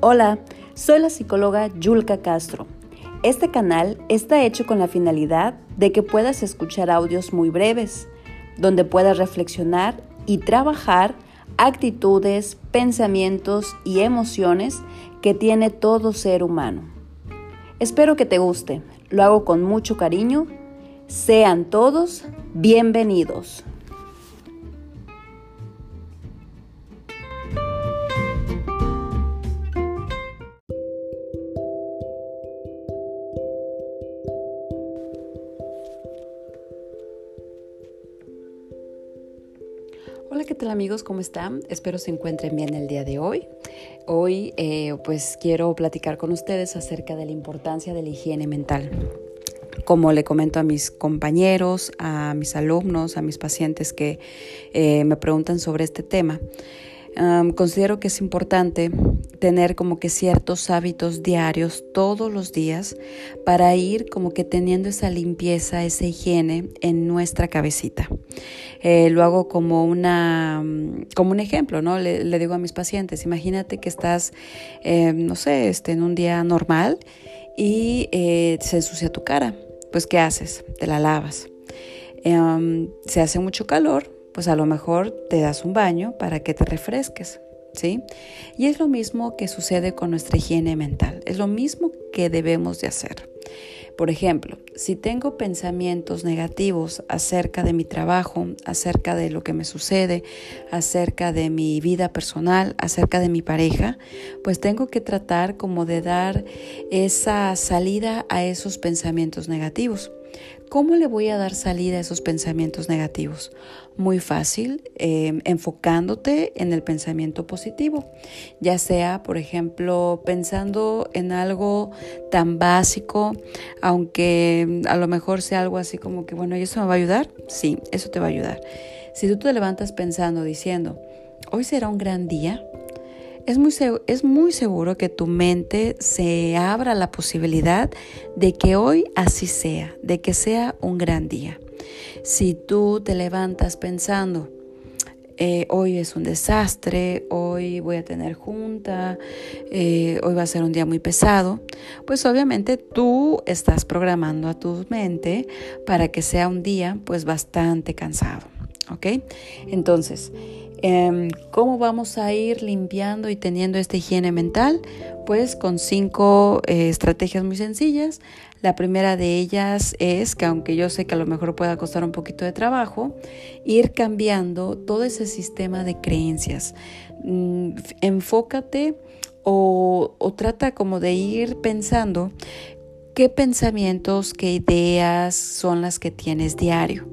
Hola, soy la psicóloga Yulka Castro. Este canal está hecho con la finalidad de que puedas escuchar audios muy breves, donde puedas reflexionar y trabajar actitudes, pensamientos y emociones que tiene todo ser humano. Espero que te guste, lo hago con mucho cariño. Sean todos bienvenidos. ¿Cómo están? Espero se encuentren bien el día de hoy. Hoy eh, pues quiero platicar con ustedes acerca de la importancia de la higiene mental. Como le comento a mis compañeros, a mis alumnos, a mis pacientes que eh, me preguntan sobre este tema, considero que es importante tener como que ciertos hábitos diarios todos los días para ir como que teniendo esa limpieza, esa higiene en nuestra cabecita. Eh, lo hago como una como un ejemplo, ¿no? Le, digo a mis pacientes, imagínate que estás, eh, no sé, este, en un día normal y eh, se ensucia tu cara. Pues, ¿qué haces? Te la lavas. se hace mucho calor, pues a lo mejor te das un baño para que te refresques. ¿Sí? Y es lo mismo que sucede con nuestra higiene mental, es lo mismo que debemos de hacer. Por ejemplo, si tengo pensamientos negativos acerca de mi trabajo, acerca de lo que me sucede, acerca de mi vida personal, acerca de mi pareja, pues tengo que tratar como de dar esa salida a esos pensamientos negativos. ¿Cómo le voy a dar salida a esos pensamientos negativos? Muy fácil, em, enfocándote en el pensamiento positivo, ya sea, por ejemplo, pensando en algo tan básico, aunque a lo mejor sea algo así como que, bueno, ¿y eso me va a ayudar? Sí, eso te va a ayudar. Si tú te levantas pensando, diciendo, hoy será un gran día, es muy, es muy seguro que tu mente se abra la posibilidad de que hoy así sea, de que sea un gran día. Si tú te levantas pensando, eh, hoy es un desastre, hoy voy a tener junta, eh, hoy va a ser un día muy pesado, pues obviamente tú estás programando a tu mente para que sea un día pues bastante cansado, ¿ok? Entonces, Em, ¿Cómo vamos a ir limpiando y teniendo esta higiene mental? Pues con cinco eh, estrategias muy sencillas. La primera de ellas es que aunque yo sé que a lo mejor pueda costar un poquito de trabajo, ir cambiando todo ese sistema de creencias. Mm, enfócate o, o trata como de ir pensando qué pensamientos, qué ideas son las que tienes diario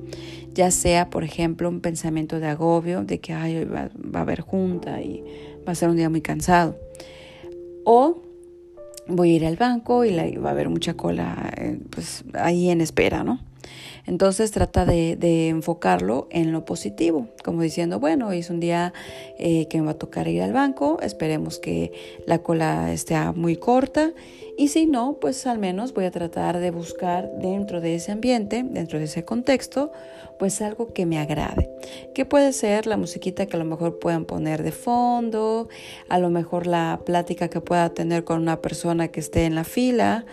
ya sea, por ejemplo, un pensamiento de agobio, de que Ay, va, va, a haber junta y va a ser un día muy cansado. O voy a ir al banco y va a haber mucha cola eh, pues, ahí en espera, ¿no? Entonces trata de, enfocarlo en lo positivo, como diciendo, bueno, hoy es un día eh, que me va a tocar ir al banco, esperemos que la cola esté muy corta y si no, pues al menos voy a tratar de buscar dentro de ese ambiente, dentro de ese contexto, pues algo que me agrade. Que puede ser la musiquita que a lo mejor puedan poner de fondo, a lo mejor la plática que pueda tener con una persona que esté en la fila,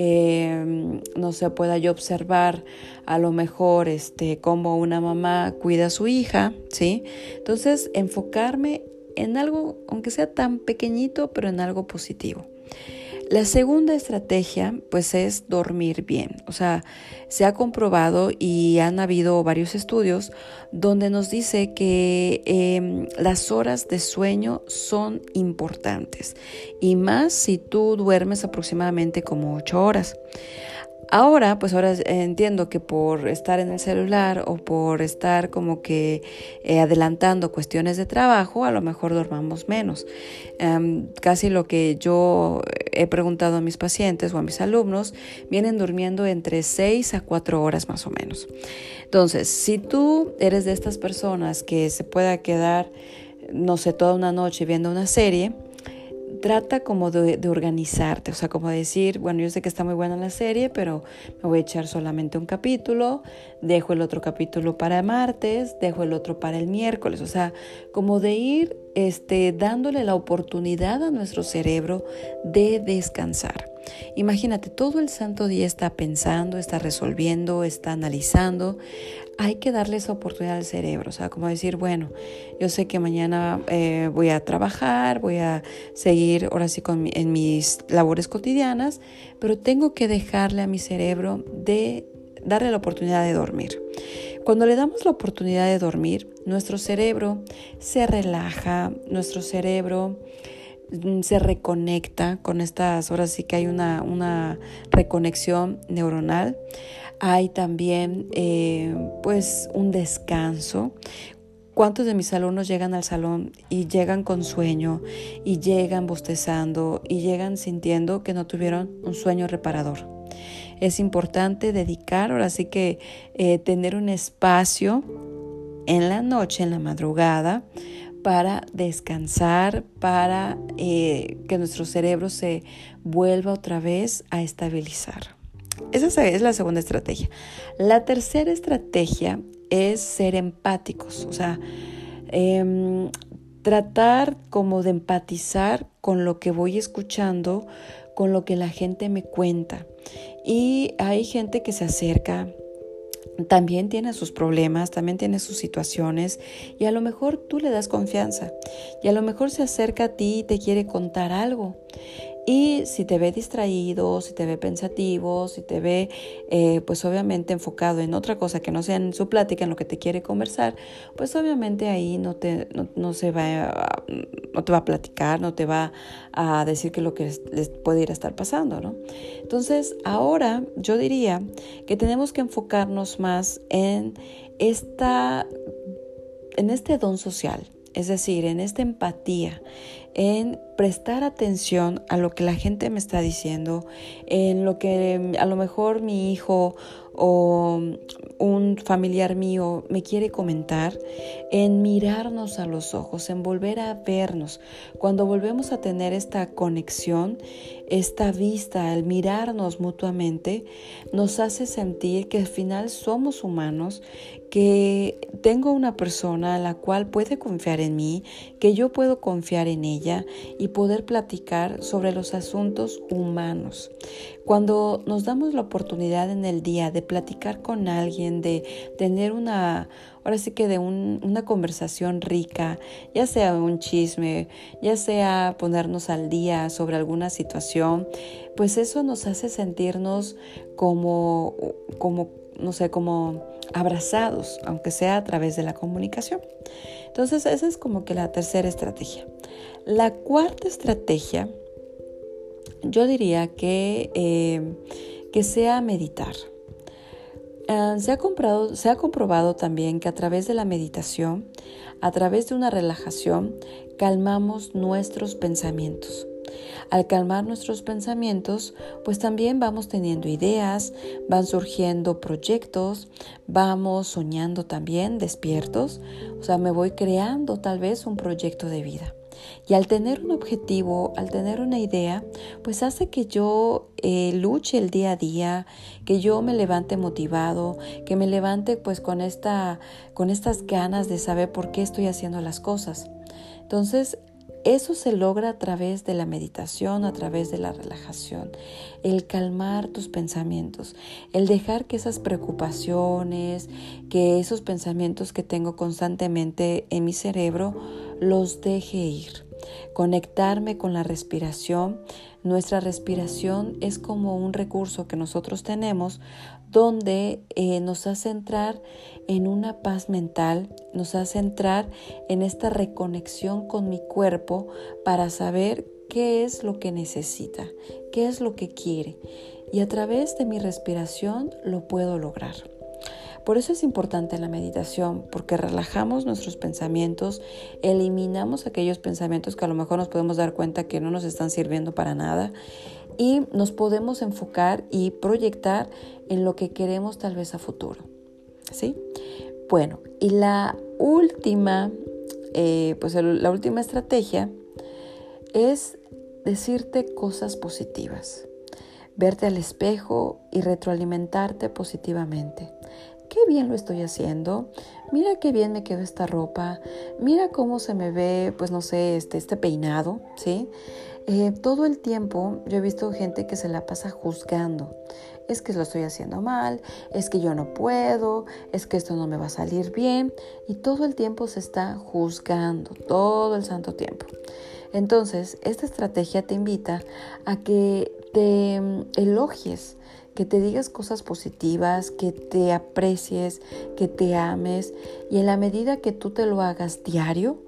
eh, no se pueda yo observar a lo mejor este, cómo una mamá cuida a su hija, ¿sí? Entonces, enfocarme en algo, aunque sea tan pequeñito, pero en algo positivo. La segunda estrategia pues es dormir bien. O sea, se ha comprobado y han habido varios estudios donde nos dice que em, las horas de sueño son importantes y más si tú duermes aproximadamente como 8 horas. Ahora, pues ahora entiendo que por estar en el celular o por estar como que eh, adelantando cuestiones de trabajo, a lo mejor dormamos menos. Em, casi lo que yo he preguntado a mis pacientes o a mis alumnos, vienen durmiendo entre 6 a 4 horas más o menos. Entonces, si tú eres de estas personas que se pueda quedar, no sé, toda una noche viendo una serie, trata como de, organizarte, o sea, como decir, bueno, yo sé que está muy buena la serie, pero me voy a echar solamente un capítulo, dejo el otro capítulo para martes, dejo el otro para el miércoles, o sea, como de ir este, dándole la oportunidad a nuestro cerebro de descansar. Imagínate, todo el santo día está pensando, está resolviendo, está analizando. Hay que darle esa oportunidad al cerebro, o sea, como decir, bueno, yo sé que mañana eh, voy a trabajar, voy a seguir ahora sí con en mis labores cotidianas, pero tengo que dejarle a mi cerebro de darle la oportunidad de dormir. Cuando le damos la oportunidad de dormir, nuestro cerebro se relaja, nuestro cerebro se reconecta con estas, ahora sí que hay una, una reconexión neuronal. Hay también eh, pues un descanso. ¿Cuántos de mis alumnos llegan al salón y llegan con sueño y llegan bostezando y llegan sintiendo que no tuvieron un sueño reparador? Es importante dedicar, ahora sí que eh, tener un espacio en la noche, en la madrugada, para descansar, para eh, que nuestro cerebro se vuelva otra vez a estabilizar. Esa es la segunda estrategia. La tercera estrategia es ser empáticos, o sea, em, tratar como de empatizar con lo que voy escuchando, con lo que la gente me cuenta. Y hay gente que se acerca también tiene sus problemas, también tiene sus situaciones y a lo mejor tú le das confianza y a lo mejor se acerca a ti y te quiere contar algo y si te ve distraído, si te ve pensativo, si te ve eh, pues obviamente enfocado en otra cosa que no sea en su plática, en lo que te quiere conversar, pues obviamente ahí no te, no, se va a, no te va a platicar, no te va a decir que lo que les puede ir a estar pasando, ¿no? Entonces ahora yo diría que tenemos que enfocarnos más en esta en este don social, es decir, en esta empatía, en prestar atención a lo que la gente me está diciendo, en lo que a lo mejor mi hijo o un familiar mío me quiere comentar, en mirarnos a los ojos, en volver a vernos. Cuando volvemos a tener esta conexión, esta vista, el mirarnos mutuamente, nos hace sentir que al final somos humanos, que tengo una persona a la cual puede confiar en mí, que yo puedo confiar en ella y poder platicar sobre los asuntos humanos. Cuando nos damos la oportunidad en el día de platicar con alguien, de tener una, ahora sí que de una conversación rica, ya sea un chisme, ya sea ponernos al día sobre alguna situación, pues eso nos hace sentirnos como, como no sé, como abrazados, aunque sea a través de la comunicación. Entonces, esa es como que la tercera estrategia. La cuarta estrategia, yo diría que, eh, que sea meditar. Ah, se, ha comprado, se ha comprobado también que a través de la meditación, a través de una relajación, calmamos nuestros pensamientos. Al calmar nuestros pensamientos, pues también vamos teniendo ideas, van surgiendo proyectos, vamos soñando también despiertos, o sea, me voy creando tal vez un proyecto de vida. Y al tener un objetivo, al tener una idea, pues hace que yo eh, luche el día a día, que yo me levante motivado, que me levante pues con, esta, con estas ganas de saber por qué estoy haciendo las cosas. Entonces, eso se logra a través de la meditación, a través de la relajación, el calmar tus pensamientos, el dejar que esas preocupaciones, que esos pensamientos que tengo constantemente en mi cerebro, los deje ir. Conectarme con la respiración. Nuestra respiración es como un recurso que nosotros tenemos donde eh, nos hace entrar en una paz mental, nos hace entrar en esta reconexión con mi cuerpo para saber qué es lo que necesita, qué es lo que quiere. Y a través de mi respiración lo puedo lograr. Por eso es importante la meditación, porque relajamos nuestros pensamientos, eliminamos aquellos pensamientos que a lo mejor nos podemos dar cuenta que no nos están sirviendo para nada y nos podemos enfocar y proyectar en lo que queremos tal vez a futuro. ¿Sí? Bueno, y la última, eh, pues la última estrategia es decirte cosas positivas, verte al espejo y retroalimentarte positivamente. Qué bien lo estoy haciendo. Mira qué bien me quedó esta ropa. Mira cómo se me ve, pues no sé, este, este peinado, ¿sí? Eh, todo el tiempo yo he visto gente que se la pasa juzgando. Es que lo estoy haciendo mal, es que yo no puedo, es que esto no me va a salir bien. Y todo el tiempo se está juzgando, todo el santo tiempo. Entonces, esta estrategia te invita a que te mm, elogies, que te digas cosas positivas, que te aprecies, que te ames y en la medida que tú te lo hagas diario,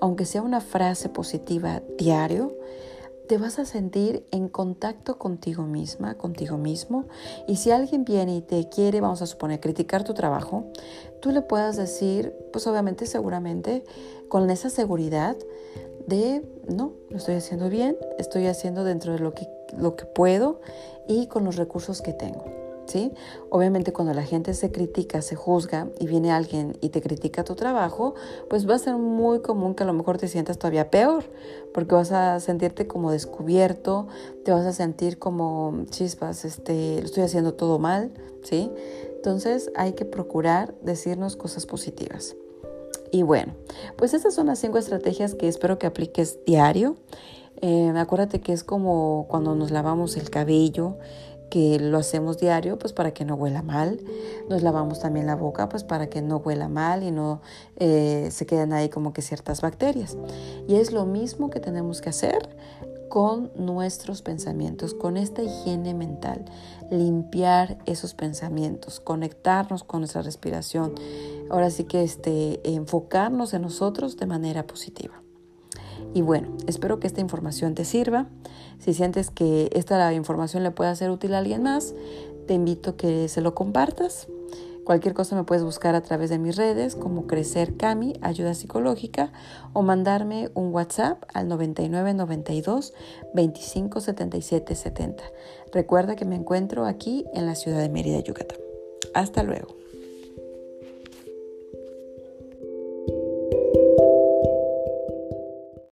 aunque sea una frase positiva diario, te vas a sentir en contacto contigo misma, contigo mismo. Y si alguien viene y te quiere, vamos a suponer, criticar tu trabajo, tú le puedas decir, pues obviamente, seguramente, con esa seguridad de, no, lo estoy haciendo bien, estoy haciendo dentro de lo que, lo que puedo y con los recursos que tengo. Obviamente cuando la gente se critica, se juzga y viene alguien y te critica tu trabajo, pues va a ser muy común que a lo mejor te sientas todavía peor, porque vas a sentirte como descubierto, te vas a sentir como chispas, este, estoy haciendo todo mal, ¿sí? Entonces hay que procurar decirnos cosas positivas. Y bueno, pues estas son las cinco estrategias que espero que apliques diario. Eh, acuérdate que es como cuando nos lavamos el cabello, que lo hacemos diario, pues para que no huela mal. Nos lavamos también la boca, pues para que no huela mal y no eh, se queden ahí como que ciertas bacterias. Y es lo mismo que tenemos que hacer con nuestros pensamientos, con esta higiene mental, limpiar esos pensamientos, conectarnos con nuestra respiración, ahora sí que este, enfocarnos en nosotros de manera positiva. Y bueno, espero que esta información te sirva. Si sientes que esta información le puede ser útil a alguien más, te invito a que se lo compartas Cualquier cosa me puedes buscar a través de mis redes como Crecer Cami, Ayuda Psicológica, o mandarme un WhatsApp al 9992 25 77 70. Recuerda que me encuentro aquí en la ciudad de Mérida, Yucatán. Hasta luego.